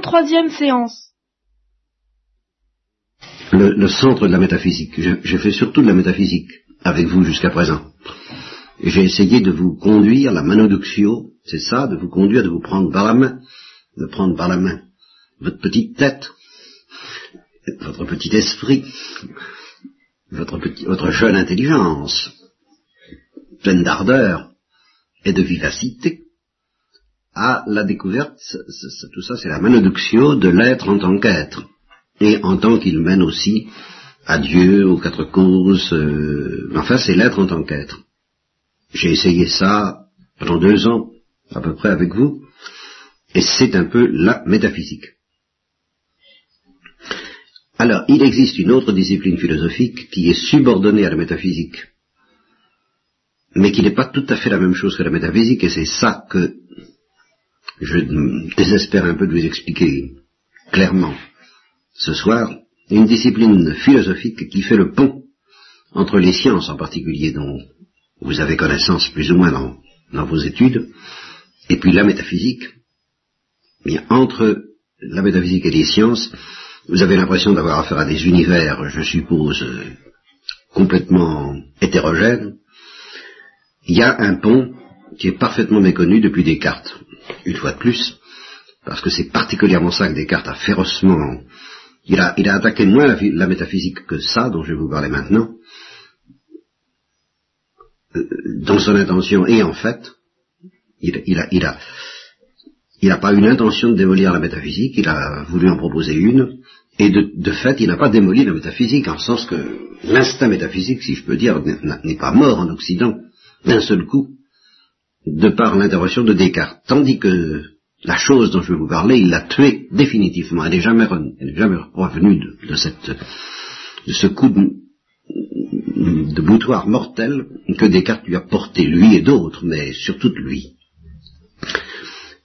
53e séance. Le, centre de la métaphysique. J'ai fait surtout de la métaphysique avec vous jusqu'à présent. J'ai essayé de vous conduire, la manoduxio, c'est ça, de vous conduire, de vous prendre par la main, de prendre par la main votre petite tête, votre petit esprit, votre, votre jeune intelligence, pleine d'ardeur et de vivacité, à la découverte, tout ça c'est la manoduxio de l'être en tant qu'être, et en tant qu'il mène aussi à Dieu, aux quatre causes, euh, enfin c'est l'être en tant qu'être. J'ai essayé ça pendant deux ans, à peu près avec vous, et c'est un peu la métaphysique. Alors, il existe une autre discipline philosophique qui est subordonnée à la métaphysique, mais qui n'est pas tout à fait la même chose que la métaphysique, et c'est ça que je désespère un peu de vous expliquer clairement ce soir, une discipline philosophique qui fait le pont entre les sciences en particulier dont vous avez connaissance plus ou moins dans, vos études, et puis la métaphysique. Bien, entre la métaphysique et les sciences, vous avez l'impression d'avoir affaire à des univers, je suppose, complètement hétérogènes. Il y a un pont qui est parfaitement méconnu depuis Descartes, une fois de plus, parce que c'est particulièrement ça que Descartes a férocement... Il a, attaqué moins la, métaphysique que ça, dont je vais vous parler maintenant, euh, dans son intention, et en fait, il, a, n'a pas une intention de démolir la métaphysique, il a voulu en proposer une, et de, de fait, il n'a pas démoli la métaphysique, en sens que l'instinct métaphysique, si je peux dire, n'est pas mort en Occident d'un seul coup, de par l'intervention de Descartes. Tandis que la chose dont je vais vous parler, il l'a tuée définitivement. Elle n'est jamais, revenue de, cette, de ce coup de, de boutoir mortel que Descartes lui a porté, lui et d'autres, mais surtout lui.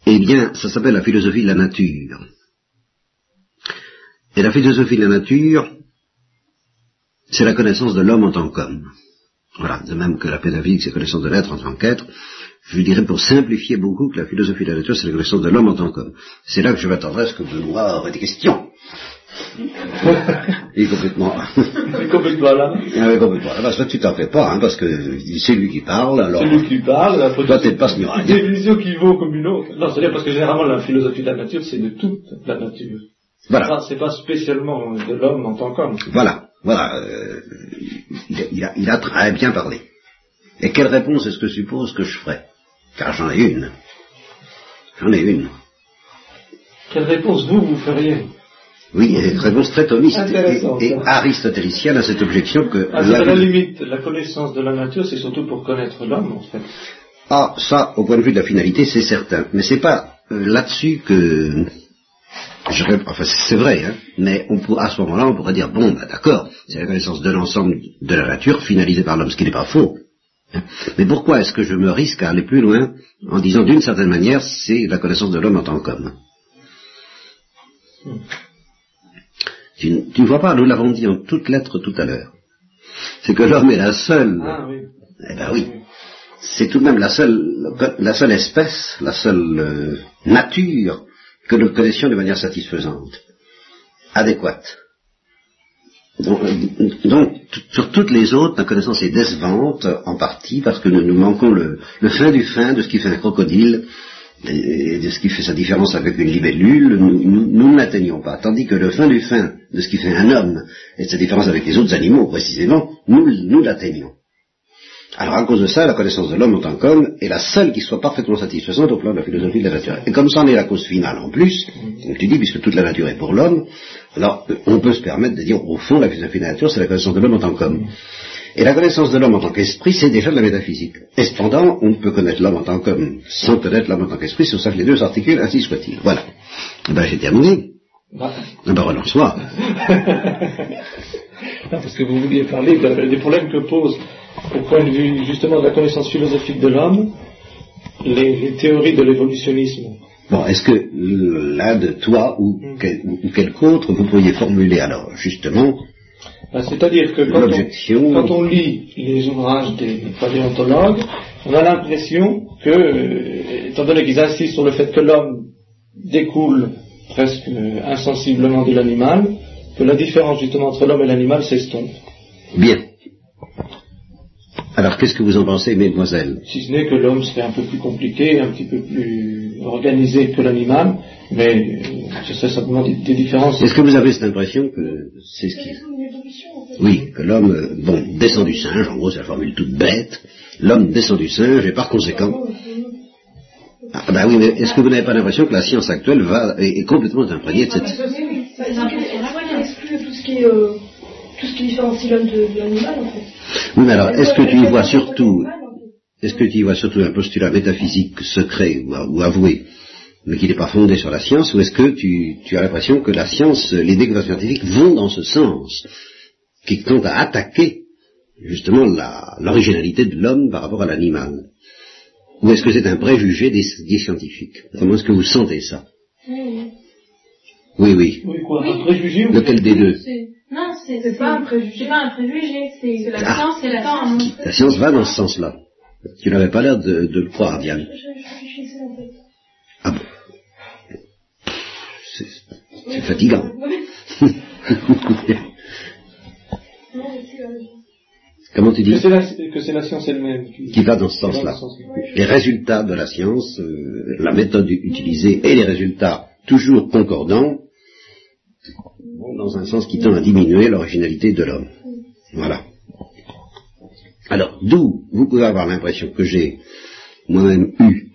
Eh bien, ça s'appelle la philosophie de la nature. Et la philosophie de la nature, c'est la connaissance de l'homme en tant qu'homme. Voilà, de même que la pédagogie, c'est la connaissance de l'être en tant qu'être, je dirais pour simplifier beaucoup que la philosophie de la nature, c'est la connaissance de l'homme en tant qu'homme. C'est là que je m'attendrai à ce que Benoît aurait des questions. Il est complètement. Il est complètement là. Il est complètement là. Parce que tu t'en fais pas, hein, parce que c'est lui qui parle, alors. C'est lui qui parle, toi t'es pas ce Une définition qui vaut comme une autre. Non, c'est-à-dire parce que généralement la philosophie de la nature, c'est de toute la nature. Voilà. C'est pas, spécialement de l'homme en tant qu'homme. Voilà, voilà. Euh, il, a, il a très bien parlé. Et quelle réponse est-ce que suppose que je ferai car j'en ai une. J'en ai une. Quelle réponse vous, vous feriez Oui, une réponse très thomiste et, aristotélicienne à cette objection que... À la, limite, la connaissance de la nature, c'est surtout pour connaître l'homme, en fait. Ah, ça, au point de vue de la finalité, c'est certain. Mais c'est pas euh, là-dessus que... Je, enfin, c'est vrai, hein, mais on à ce moment-là, on pourrait dire, bon, bah, d'accord, c'est la connaissance de l'ensemble de la nature finalisée par l'homme, ce qui n'est pas faux. Mais pourquoi est-ce que je me risque à aller plus loin en disant d'une certaine manière, c'est la connaissance de l'homme en tant qu'homme? Tu ne vois pas, nous l'avons dit en toutes lettres tout à l'heure. C'est que l'homme est la seule. Ah, oui. Eh ben oui. C'est tout de même la seule, la seule espèce, la seule euh, nature que nous connaissions de manière satisfaisante, adéquate. Donc, sur toutes les autres, la connaissance est décevante, en partie, parce que nous, manquons le, fin du fin de ce qui fait un crocodile, et de ce qui fait sa différence avec une libellule, nous, ne l'atteignons pas. Tandis que le fin du fin de ce qui fait un homme, et de sa différence avec les autres animaux, précisément, nous, nous l'atteignons. Alors à cause de ça, la connaissance de l'homme en tant qu'homme est la seule qui soit parfaitement satisfaisante au plan de la philosophie de la nature. Et comme ça en est la cause finale en plus, comme tu dis, puisque toute la nature est pour l'homme, alors on peut se permettre de dire au fond la philosophie de la nature, c'est la connaissance de l'homme en tant qu'homme. Et la connaissance de l'homme en tant qu'esprit, c'est déjà de la métaphysique. Et cependant, on peut connaître l'homme en tant qu'homme sans connaître l'homme en tant qu'esprit, c'est pour ça que les deux s'articulent, ainsi soit-il. Voilà. Eh ben, j'ai terminé. Bah. Eh ben, relance-moi. parce que vous vouliez parler des problèmes que pose au point de vue justement de la connaissance philosophique de l'homme, les, théories de l'évolutionnisme. Bon, est-ce que l'un de toi ou, quel, quelque autre vous pourriez formuler alors justement ben, C'est-à-dire que quand on, lit les ouvrages des paléontologues, on a l'impression que, euh, étant donné qu'ils insistent sur le fait que l'homme découle presque insensiblement de l'animal, que la différence justement entre l'homme et l'animal s'estompe. Bien. Alors qu'est-ce que vous en pensez, mesdemoiselles? Si ce n'est que l'homme serait un peu plus compliqué, un petit peu plus organisé que l'animal, mais euh, ce serait simplement des, différences. Est-ce que vous avez cette impression que c'est ce qui... Oui, que l'homme, euh, bon, descend du singe, en gros c'est la formule toute bête, l'homme descend du singe et par conséquent... Ah ben oui, mais est-ce que vous n'avez pas l'impression que la science actuelle va, est, complètement imprégnée de cette... Euh, tout ce qui différencie l'homme de, l'animal, en fait. Oui, mais alors, est-ce que tu y vois surtout, est-ce que tu y vois surtout un postulat métaphysique secret ou, avoué, mais qui n'est pas fondé sur la science, ou est-ce que tu, as l'impression que la science, les découvertes scientifiques vont dans ce sens, qui tend à attaquer justement l'originalité de l'homme par rapport à l'animal? Ou est-ce que c'est un préjugé des, scientifiques? Comment est-ce que vous sentez ça? Oui, oui. Oui, quoi, un préjugé Lequel des deux? non, c'est pas un préjugé. pas un préjugé, c'est la ah. science et la science. La science va dans ce sens-là. Tu n'avais pas l'air de, le croire, Diane. Ah bon C'est fatigant. Comment tu dis Que c'est la, science elle-même qui, va dans ce sens-là. Les résultats de la science, euh, la méthode utilisée et les résultats toujours concordants dans un sens qui tend à diminuer l'originalité de l'homme. Voilà. Alors, d'où vous pouvez avoir l'impression que j'ai moi-même eu,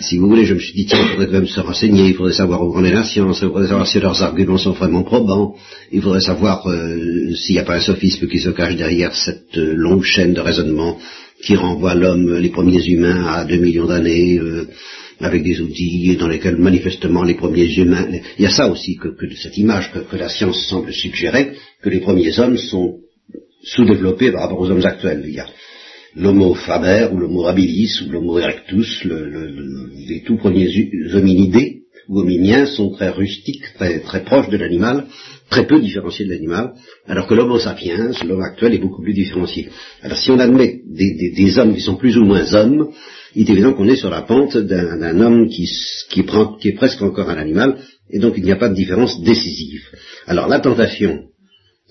si vous voulez, je me suis dit, tiens, il faudrait quand même se renseigner, il faudrait savoir où en est la science, il faudrait savoir si leurs arguments sont vraiment probants, il faudrait savoir euh, s'il n'y a pas un sophisme qui se cache derrière cette euh, longue chaîne de raisonnement qui renvoie l'homme, les premiers humains, à deux millions d'années, euh, avec des outils dans lesquels manifestement les premiers humains, il y a ça aussi que, que cette image que, la science semble suggérer, que les premiers hommes sont sous-développés par rapport aux hommes actuels. Il y a l'homo faber ou l'homo habilis ou l'homo erectus, les tout premiers hominidés ou hominiens sont très rustiques, très, très proches de l'animal, très peu différenciés de l'animal, alors que l'homo sapiens, l'homme actuel, est beaucoup plus différencié. Alors si on admet des, des hommes qui sont plus ou moins hommes, il est évident qu'on est sur la pente d'un homme qui, est presque encore un animal, et donc il n'y a pas de différence décisive. Alors la tentation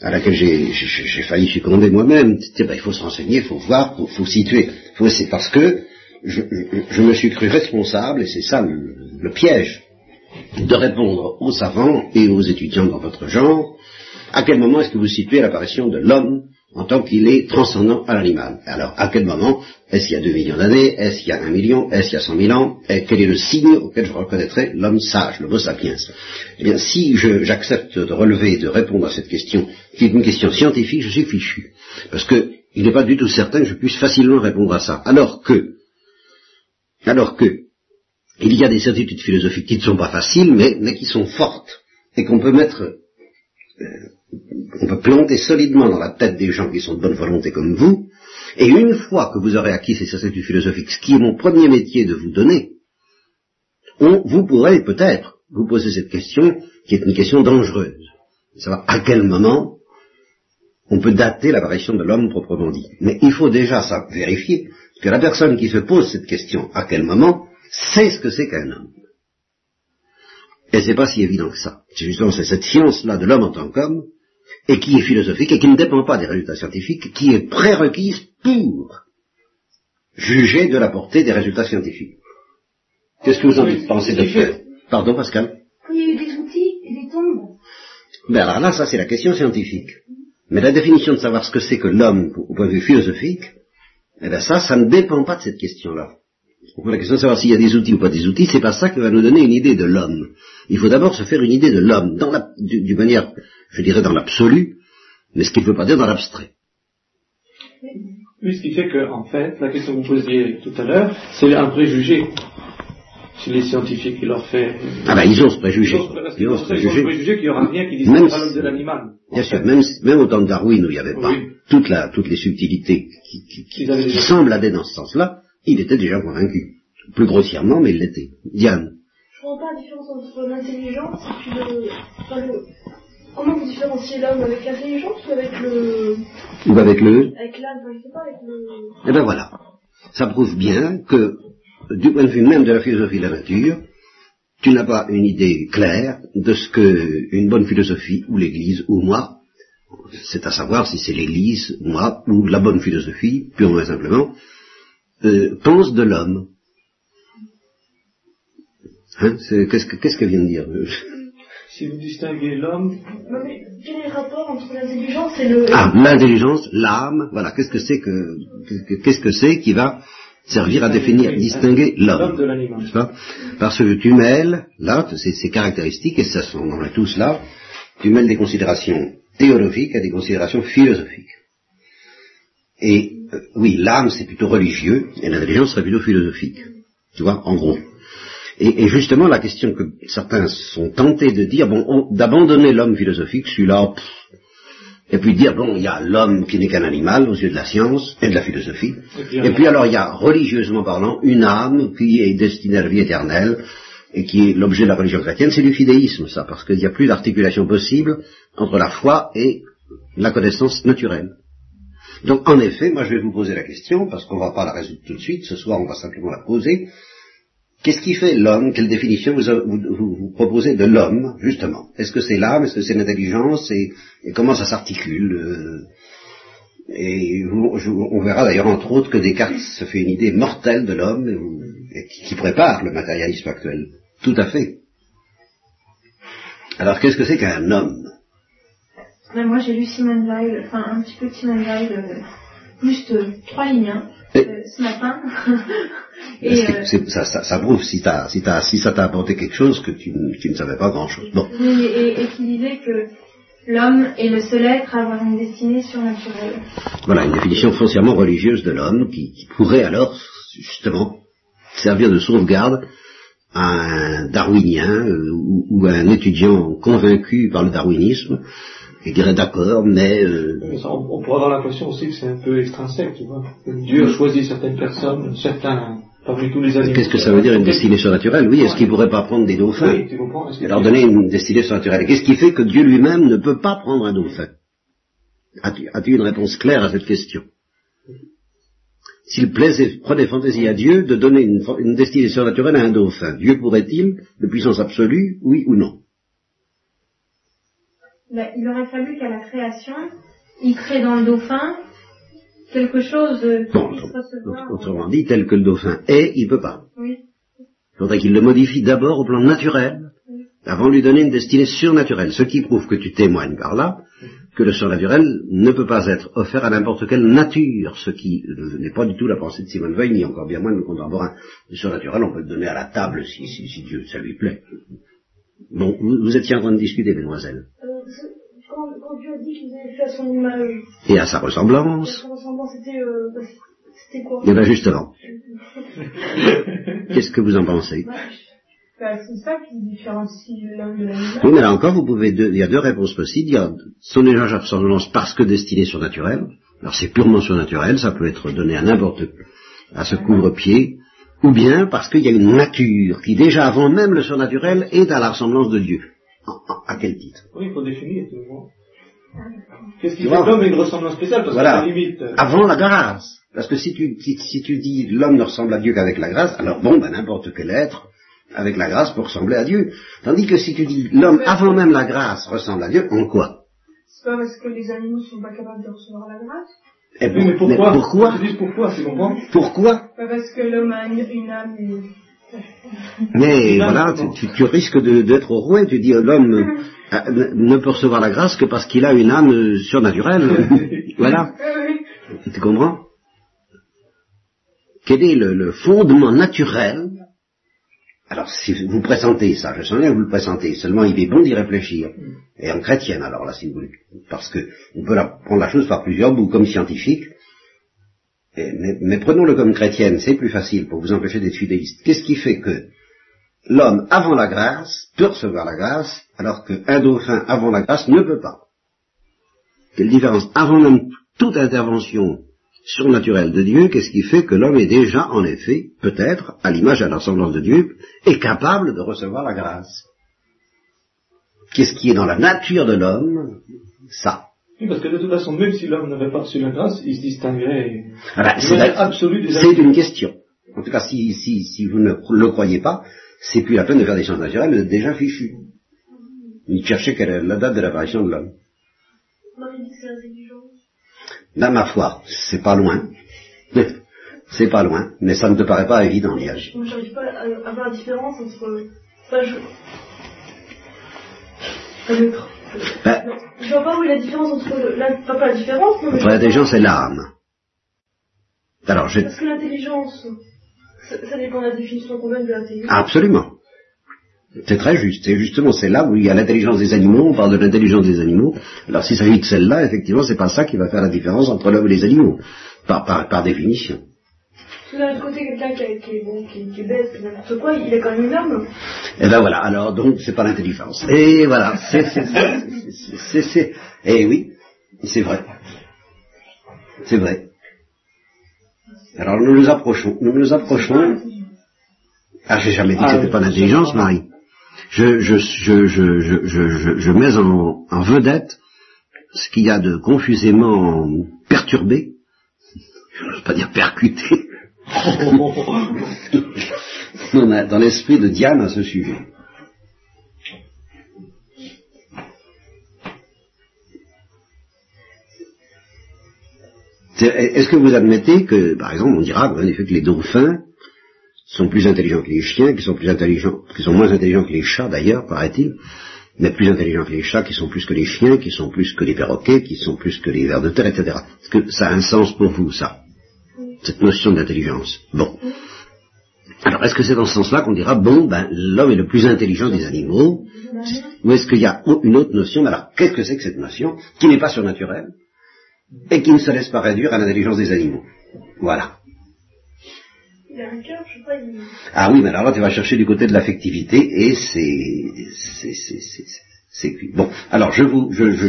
à laquelle j'ai failli succomber moi-même, ben, il faut se renseigner, il faut voir, il faut, situer. C'est parce que je, me suis cru responsable, et c'est ça le piège, de répondre aux savants et aux étudiants dans votre genre, à quel moment est-ce que vous situez l'apparition de l'homme en tant qu'il est transcendant à l'animal. Alors, à quel moment Est-ce qu'il y a deux millions d'années Est-ce qu'il y a un million Est-ce qu'il y a cent mille ans et Quel est le signe auquel je reconnaîtrai l'homme sage, le beau sapiens Eh bien, si j'accepte de relever et de répondre à cette question, qui est une question scientifique, je suis fichu. Parce que il n'est pas du tout certain que je puisse facilement répondre à ça. Alors que, alors que, il y a des certitudes philosophiques qui ne sont pas faciles, mais, mais qui sont fortes, et qu'on peut mettre euh, on peut planter solidement dans la tête des gens qui sont de bonne volonté comme vous, et une fois que vous aurez acquis ces certitudes philosophiques, ce qui est mon premier métier de vous donner, vous pourrez peut-être vous poser cette question, qui est une question dangereuse. Savoir à quel moment on peut dater l'apparition de l'homme proprement dit. Mais il faut déjà ça, vérifier que la personne qui se pose cette question, à quel moment, sait ce que c'est qu'un homme. Et c'est pas si évident que ça. C'est justement cette science-là de l'homme en tant qu'homme et qui est philosophique et qui ne dépend pas des résultats scientifiques, qui est prérequise pour juger de la portée des résultats scientifiques. Qu'est-ce que vous en pensez de faire Pardon, Pascal Il y a eu des outils et des tombes. Ben alors là, ça c'est la question scientifique. Mais la définition de savoir ce que c'est que l'homme au point de vue philosophique, eh bien ça, ça ne dépend pas de cette question-là. La question de savoir s'il y a des outils ou pas des outils, c'est pas ça qui va nous donner une idée de l'homme. Il faut d'abord se faire une idée de l'homme, dans la, du, manière, je dirais dans l'absolu, mais ce qui ne veut pas dire dans l'abstrait. Oui, ce qui fait que, en fait, la question que vous posiez tout à l'heure, c'est un préjugé chez les scientifiques qui leur fait. Ah ben ils ont ce préjugé. Ils ont ce préjugé. qu'il n'y aura rien qui dise l'homme de l'animal. Bien sûr, même, même au temps de Darwin où il n'y avait pas toute la, toutes les subtilités qui, qui semblent aller dans ce sens-là, il était déjà convaincu. Plus grossièrement, mais il l'était. Diane. Je ne vois pas la différence entre l'intelligence et puis le, Comment vous différenciez l'homme avec l'intelligence ou avec le... Ou avec le... Avec l'âme, je sais pas, avec le... Eh bien voilà. Ça prouve bien que, du point de vue même de la philosophie de la nature, tu n'as pas une idée claire de ce que une bonne philosophie, ou l'Église, ou moi, c'est à savoir si c'est l'Église, moi, ou la bonne philosophie, purement et simplement, euh, pense de l'homme. Hein, qu'est-ce, que, qu'est-ce qu'elle vient de dire Si vous distinguez l'homme... Non mais quel est le rapport entre l'intelligence et le... Ah, l'intelligence, l'âme, voilà, qu'est-ce que c'est que, qu'est-ce que c'est qui va servir à définir, distinguer l'homme. de l'animal. Parce que tu mêles, là, ces, caractéristiques, et ça sont dans tous là, tu mêles des considérations théologiques à des considérations philosophiques. Et euh, oui, l'âme c'est plutôt religieux, et l'intelligence serait plutôt philosophique. Tu vois, en gros. Et, justement, la question que certains sont tentés de dire, bon, d'abandonner l'homme philosophique, celui-là, et puis dire, bon, il y a l'homme qui n'est qu'un animal aux yeux de la science et de la philosophie. Et puis, alors, il y a, religieusement parlant, une âme qui est destinée à la vie éternelle et qui est l'objet de la religion chrétienne. C'est du fidéisme, ça, parce qu'il n'y a plus d'articulation possible entre la foi et la connaissance naturelle. Donc, en effet, moi, je vais vous poser la question, parce qu'on ne va pas la résoudre tout de suite. Ce soir, on va simplement la poser. Qu'est-ce qui fait l'homme? Quelle définition vous, proposez de l'homme, justement? Est-ce que c'est l'âme? Est-ce que c'est l'intelligence? Et, comment ça s'articule euh, Et on verra d'ailleurs entre autres que Descartes se fait une idée mortelle de l'homme et, qui, prépare le matérialisme actuel. Tout à fait. Alors qu'est-ce que c'est qu'un homme? Moi j'ai lu Simone Weil, enfin un petit peu Simone Weil, euh, juste euh, trois lignes. Hein. Euh, ce matin. et, ça, ça, prouve si, si, si ça t'a apporté quelque chose que tu, ne savais pas grand-chose. Bon. et, et, qui disait que l'homme est le seul être à avoir une destinée surnaturelle. Voilà, une définition foncièrement religieuse de l'homme qui, pourrait alors, justement, servir de sauvegarde à un darwinien euh, ou, à un étudiant convaincu par le darwinisme il dirait d'accord, mais... Euh... On, pourrait avoir l'impression aussi que c'est un peu extrinsèque, tu vois. Dieu a choisi certaines personnes, certains, parmi tous les animaux. Qu'est-ce que ça veut dire une destinée surnaturelle Oui, est-ce qu'il ne pourrait pas prendre des dauphins? Oui, tu comprends. Et leur donner une destinée surnaturelle. Qu'est-ce qui fait que Dieu lui-même ne peut pas prendre un dauphin? As-tu une réponse claire à cette question? S'il plaisait, prenait fantaisie à Dieu de donner une, une destinée surnaturelle à un dauphin, Dieu pourrait-il, de puissance absolue, oui ou non? Ben, il aurait fallu qu'à la création, il crée dans le dauphin quelque chose qui puisse recevoir. Autrement dit, tel que le dauphin est, il ne peut pas. Oui. Il faudrait qu'il le modifie d'abord au plan naturel, avant de lui donner une destinée surnaturelle, ce qui prouve que tu témoignes par là que le surnaturel ne peut pas être offert à n'importe quelle nature, ce qui n'est pas du tout la pensée de Simone Veil, ni encore bien moins de nos contemporains. Le surnaturel, on peut le donner à la table si, si, si Dieu, ça lui plaît. Bon, vous, vous étiez en train de discuter, mesdemoiselles. Euh, quand, Dieu a dit qu'il avait fait à son image. Et à sa ressemblance. À sa ressemblance, c'était, euh, bah, c'était quoi? Eh bien justement. Qu'est-ce que vous en pensez? Bah, bah, C'est ça qui différencie l'homme de l'animal. Oui, mais là encore, vous pouvez il y a deux réponses possibles. Il y a son image à ressemblance parce que destiné surnaturel. Alors c'est purement surnaturel, ça peut être donné à n'importe à ce couvre-pied, ou bien parce qu'il y a une nature qui déjà avant même le surnaturel est à la ressemblance de Dieu. À quel titre? Oui, il faut définir monde. Qu'est-ce qui fait l'homme une ressemblance spéciale parce voilà. limite... Euh, Avant la grâce. Parce que si tu, si, tu dis l'homme ne ressemble à Dieu qu'avec la grâce, alors bon, ben n'importe quel être avec la grâce peut ressembler à Dieu. Tandis que si tu dis l'homme avant même la grâce ressemble à Dieu, en quoi? C'est pas parce que les animaux sont pas capables de recevoir la grâce? Eh mais pourquoi mais pourquoi? pourquoi, c'est Pourquoi? Parce que l'homme a une âme et mais voilà, tu, risques d'être roué. Tu dis l'homme euh, ne peut recevoir la grâce que parce qu'il a une âme surnaturelle. voilà. Tu comprends? Quel est le, fondement naturel? Alors, si vous présentez ça, je sens bien que vous le présentez, seulement il est bon d'y réfléchir. Et en chrétienne, alors là, si vous voulez. Parce que on peut prendre la chose par plusieurs bouts, comme scientifique, mais, prenons-le comme chrétienne, c'est plus facile pour vous empêcher d'être fidéliste. Qu'est-ce qui fait que l'homme avant la grâce peut recevoir la grâce, alors qu'un dauphin avant la grâce ne peut pas. Quelle différence Avant même toute intervention surnaturelle de Dieu, qu'est-ce qui fait que l'homme est déjà, en effet, peut-être, à l'image et à l'assemblance de Dieu, est capable de recevoir la grâce? Qu'est-ce qui est dans la nature de l'homme? Ça. Oui, parce que de toute façon, même si l'homme n'avait pas reçu la grâce, il se distinguerait ah ben, c'est une question. En tout cas, si, si, si vous ne le croyez pas, c'est plus la peine de faire des sciences naturelles, vous êtes déjà fichu. Il cherchait quelle est la date de l'apparition de l'homme. Dans ma foi, c'est pas loin. c'est pas loin, mais ça ne te paraît pas évident agir. Je n'arrive pas à avoir la différence entre. Enfin, je. Ben, je vois pas où est la différence entre. La... Enfin, pas la différence, non, mais. L'intelligence et l'âme. Alors, je... Parce que l'intelligence, ça, dépend de la définition qu'on donne de l'intelligence. Absolument. C'est très juste. C'est justement, c'est là où il y a l'intelligence des animaux, on parle de l'intelligence des animaux. Alors s'il s'agit de celle-là, effectivement, c'est pas ça qui va faire la différence entre l'homme et les animaux, par, par, par définition. D'un autre côté, quelqu'un qui, est bon, qui, qui qui n'importe quoi, il est quand même une âme. Et eh ben voilà, alors donc c'est pas l'intelligence. Et voilà, c'est, c'est, c'est, et oui, c'est vrai. C'est vrai. Alors nous nous approchons, nous nous approchons. Ah, j'ai jamais dit que c'était pas l'intelligence, Marie. Je, je, je, je, je, je mets en, en, vedette ce qu'il y a de confusément perturbé, je veux pas dire percuté, dans l'esprit de Diane à ce sujet. Est-ce que vous admettez que, par exemple, on dira, en effet, que les dauphins sont plus intelligents que les chiens, qui sont plus intelligents, qui sont moins intelligents que les chats d'ailleurs, paraît-il, mais plus intelligents que les chats, qui sont plus que les chiens, qui sont plus que les perroquets, qui sont plus que les vers de terre, etc. Est-ce que ça a un sens pour vous, ça Cette notion d'intelligence? Bon. Alors, est-ce que c'est dans ce sens-là qu'on dira, bon, ben, l'homme est le plus intelligent des animaux? Ou est-ce qu'il y a une autre notion? Alors, qu'est-ce que c'est que cette notion Qui n'est pas surnaturelle? Et qui ne se laisse pas réduire à l'intelligence des animaux. Voilà. Ah oui, mais alors là, tu vas chercher du côté de l'affectivité et c'est, c'est, c'est, Bon, alors je vous, je, je,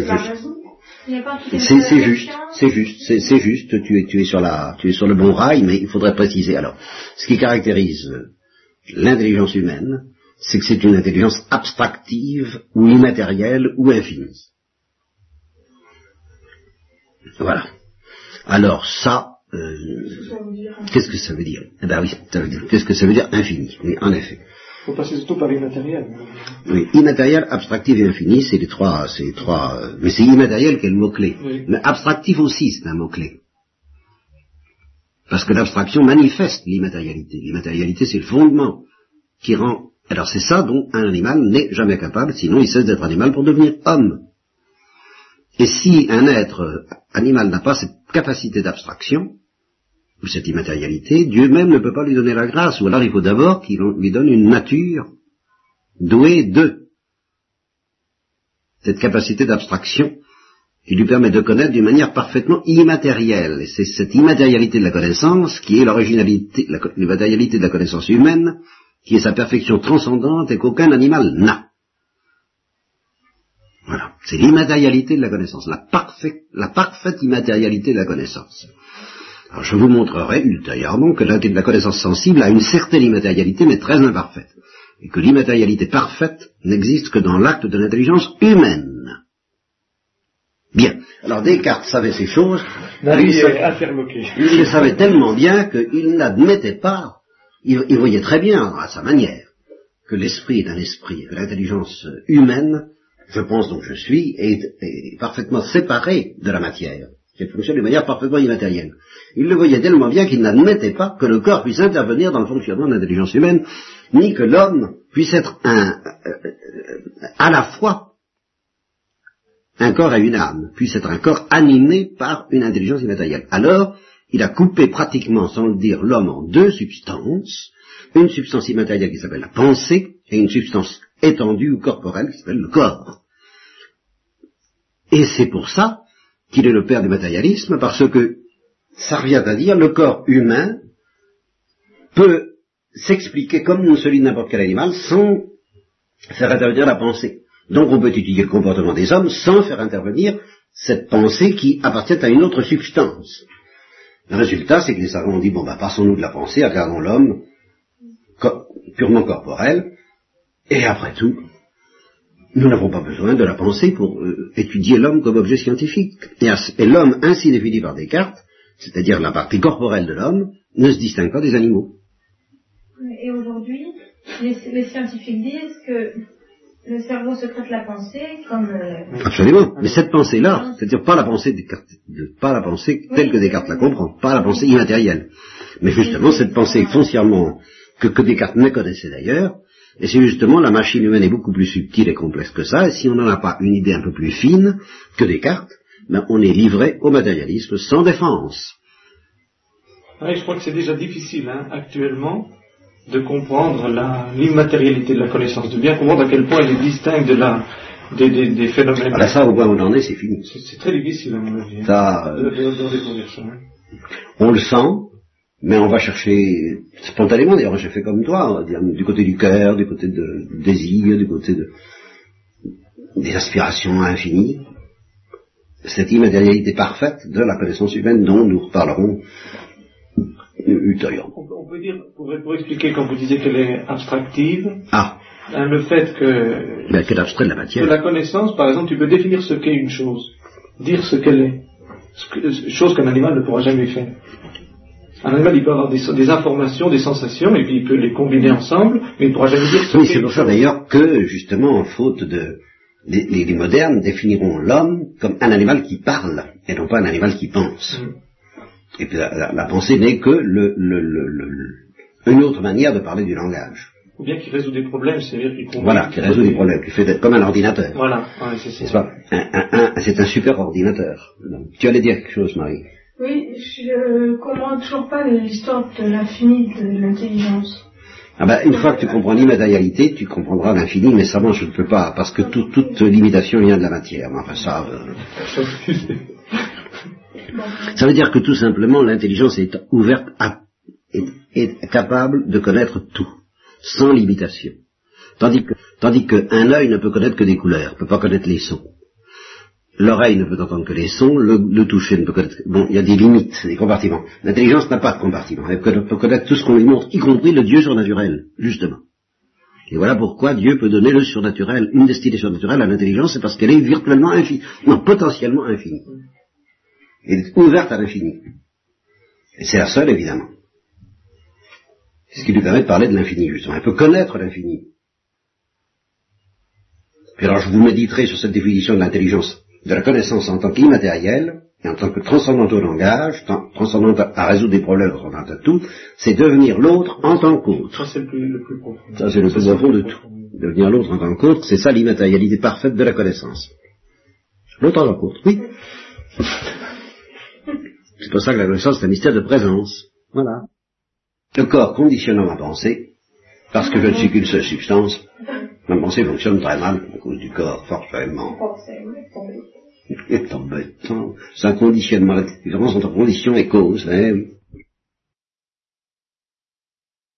c'est juste, c'est juste, c'est juste. Tu es, tu es sur la, tu es sur le bon rail, mais il faudrait préciser. Alors, ce qui caractérise l'intelligence humaine, c'est que c'est une intelligence abstractive ou immatérielle ou infinie. Voilà. Alors ça, euh, qu'est-ce que ça veut dire? Eh bien oui, ça veut dire. Qu'est-ce que ça veut dire? Infini Oui, en effet. Il faut passer surtout par immatériel. Oui, immatériel, abstractif et infini, c'est les trois, c'est les trois. Euh, mais c'est immatériel qui est le mot clé. Mais abstractif aussi, c'est un mot clé. Parce que l'abstraction manifeste l'immatérialité. L'immatérialité, c'est le fondement qui rend. Alors c'est ça dont un animal n'est jamais capable, sinon il cesse d'être animal pour devenir homme. Et si un être animal n'a pas cette capacité d'abstraction, ou cette immatérialité, Dieu même ne peut pas lui donner la grâce, ou alors il faut d'abord qu'il lui donne une nature douée de cette capacité d'abstraction qui lui permet de connaître d'une manière parfaitement immatérielle. Et c'est cette immatérialité de la connaissance qui est l'originalité, l'immatérialité de la connaissance humaine, qui est sa perfection transcendante et qu'aucun animal n'a. C'est l'immatérialité de la connaissance, la parfaite, la parfaite immatérialité de la connaissance. Alors je vous montrerai ultérieurement que la connaissance sensible a une certaine immatérialité, mais très imparfaite. Et que l'immatérialité parfaite n'existe que dans l'acte de l'intelligence humaine. Bien. Alors Descartes savait ces choses. il, il les savait tellement bien qu'il n'admettait pas, il, il, voyait très bien, à sa manière, que l'esprit est un esprit, que l'intelligence humaine je pense donc je suis, est, parfaitement séparé de la matière, qui fonctionne de manière parfaitement immatérielle. Il le voyait tellement bien qu'il n'admettait pas que le corps puisse intervenir dans le fonctionnement de l'intelligence humaine, ni que l'homme puisse être un, euh, à la fois un corps et une âme, puisse être un corps animé par une intelligence immatérielle. Alors, il a coupé pratiquement, sans le dire, l'homme en deux substances, une substance immatérielle qui s'appelle la pensée et une substance étendue ou corporelle qui s'appelle le corps. Et c'est pour ça qu'il est le père du matérialisme, parce que ça revient à dire le corps humain peut s'expliquer comme celui de n'importe quel animal sans faire intervenir la pensée. Donc on peut étudier le comportement des hommes sans faire intervenir cette pensée qui appartient à une autre substance. Le résultat, c'est que les savants ont dit, bon, bah, passons-nous de la pensée, regardons l'homme purement corporel, et après tout, nous n'avons pas besoin de la pensée pour euh, étudier l'homme comme objet scientifique. Et, l'homme ainsi défini par Descartes, c'est-à-dire la partie corporelle de l'homme, ne se distingue pas des animaux. Et aujourd'hui, les, scientifiques disent que le cerveau secrète la pensée comme... Euh, Absolument. Mais cette pensée-là, c'est-à-dire pas la pensée pas la pensée telle que Descartes la comprend, pas la pensée immatérielle. Mais justement cette pensée foncièrement que, que Descartes ne connaissait d'ailleurs, et c'est justement la machine humaine est beaucoup plus subtile et complexe que ça, et si on n'en a pas une idée un peu plus fine que Descartes, ben on est livré au matérialisme sans défense. Oui, je crois que c'est déjà difficile hein, actuellement de comprendre l'immatérialité de la connaissance, de bien comprendre à quel point elle est distincte de la, des, des, des phénomènes. Ah, ça, au point où on en est, c'est fini. C'est très difficile, à mon avis. Hein, ça, de, de, ça, hein. On le sent, mais on va chercher spontanément, d'ailleurs j'ai fait comme toi, du côté du cœur, du côté de, désir, du côté de, des aspirations infinies, cette immatérialité parfaite de la connaissance humaine dont nous reparlerons ultérieurement. On, peut dire, pour, pour, expliquer quand vous disiez qu'elle est abstractive, ah. Hein, le fait que, ben, qu'elle abstrait de la matière. Que la connaissance, par exemple, tu peux définir ce qu'est une chose, dire ce qu'elle est, chose qu'un animal ne pourra jamais faire. Un animal, il peut avoir des, informations, des sensations, et puis il peut les combiner ensemble, mais il ne pourra jamais dire ce Oui, c'est pour ça d'ailleurs que, justement, en faute de... Les, modernes définiront l'homme comme un animal qui parle, et non pas un animal qui pense. Mm. Et puis la, pensée n'est que le, une autre manière de parler du langage. Ou bien qui résout des problèmes, c'est-à-dire qu'il Voilà, qui résout des problèmes, qui fait comme un ordinateur. Voilà, c'est ça. C'est un, super ordinateur. tu allais dire quelque chose, Marie? Oui, je comprends toujours pas l'histoire de l'infini de l'intelligence. Ah ben, une fois que tu comprends l'immatérialité, tu comprendras l'infini, mais ça, moi, je ne peux pas, parce que toute limitation vient de la matière. Enfin, ça... Euh, ça veut dire que tout simplement, l'intelligence est ouverte à, est, capable de connaître tout, sans limitation. Tandis que, tandis qu'un œil ne peut connaître que des couleurs, ne peut pas connaître les sons. L'oreille ne peut entendre que les sons, le, toucher ne peut connaître... Bon, il y a des limites, des compartiments. L'intelligence n'a pas de compartiment. Elle peut, connaître tout ce qu'on lui montre, y compris le Dieu surnaturel, justement. Et voilà pourquoi Dieu peut donner le surnaturel, une destination naturelle à l'intelligence, c'est parce qu'elle est virtuellement infinie, non, potentiellement infinie. Elle est ouverte à l'infini. Et c'est la seule, évidemment. C'est ce qui lui permet de parler de l'infini, justement. Elle peut connaître l'infini. Et alors je vous méditerai sur cette définition de l'intelligence de la connaissance en tant qu'immatérielle, et en tant que transcendante au langage, transcendante à, résoudre des problèmes, transcendante à tout, c'est devenir l'autre en tant qu'autre. Ça c'est le plus, profond. Ça c'est le plus profond de tout. Devenir l'autre en tant qu'autre, c'est ça l'immatérialité parfaite de la connaissance. L'autre en tant qu'autre, oui. C'est pour ça que la connaissance est un mystère de présence. Voilà. Le corps conditionnant ma pensée, parce que je ne suis qu'une seule substance, ma pensée fonctionne très mal à cause du corps, forcément. C'est embêtant. C'est un conditionnement, la différence entre condition et cause, hein, oui.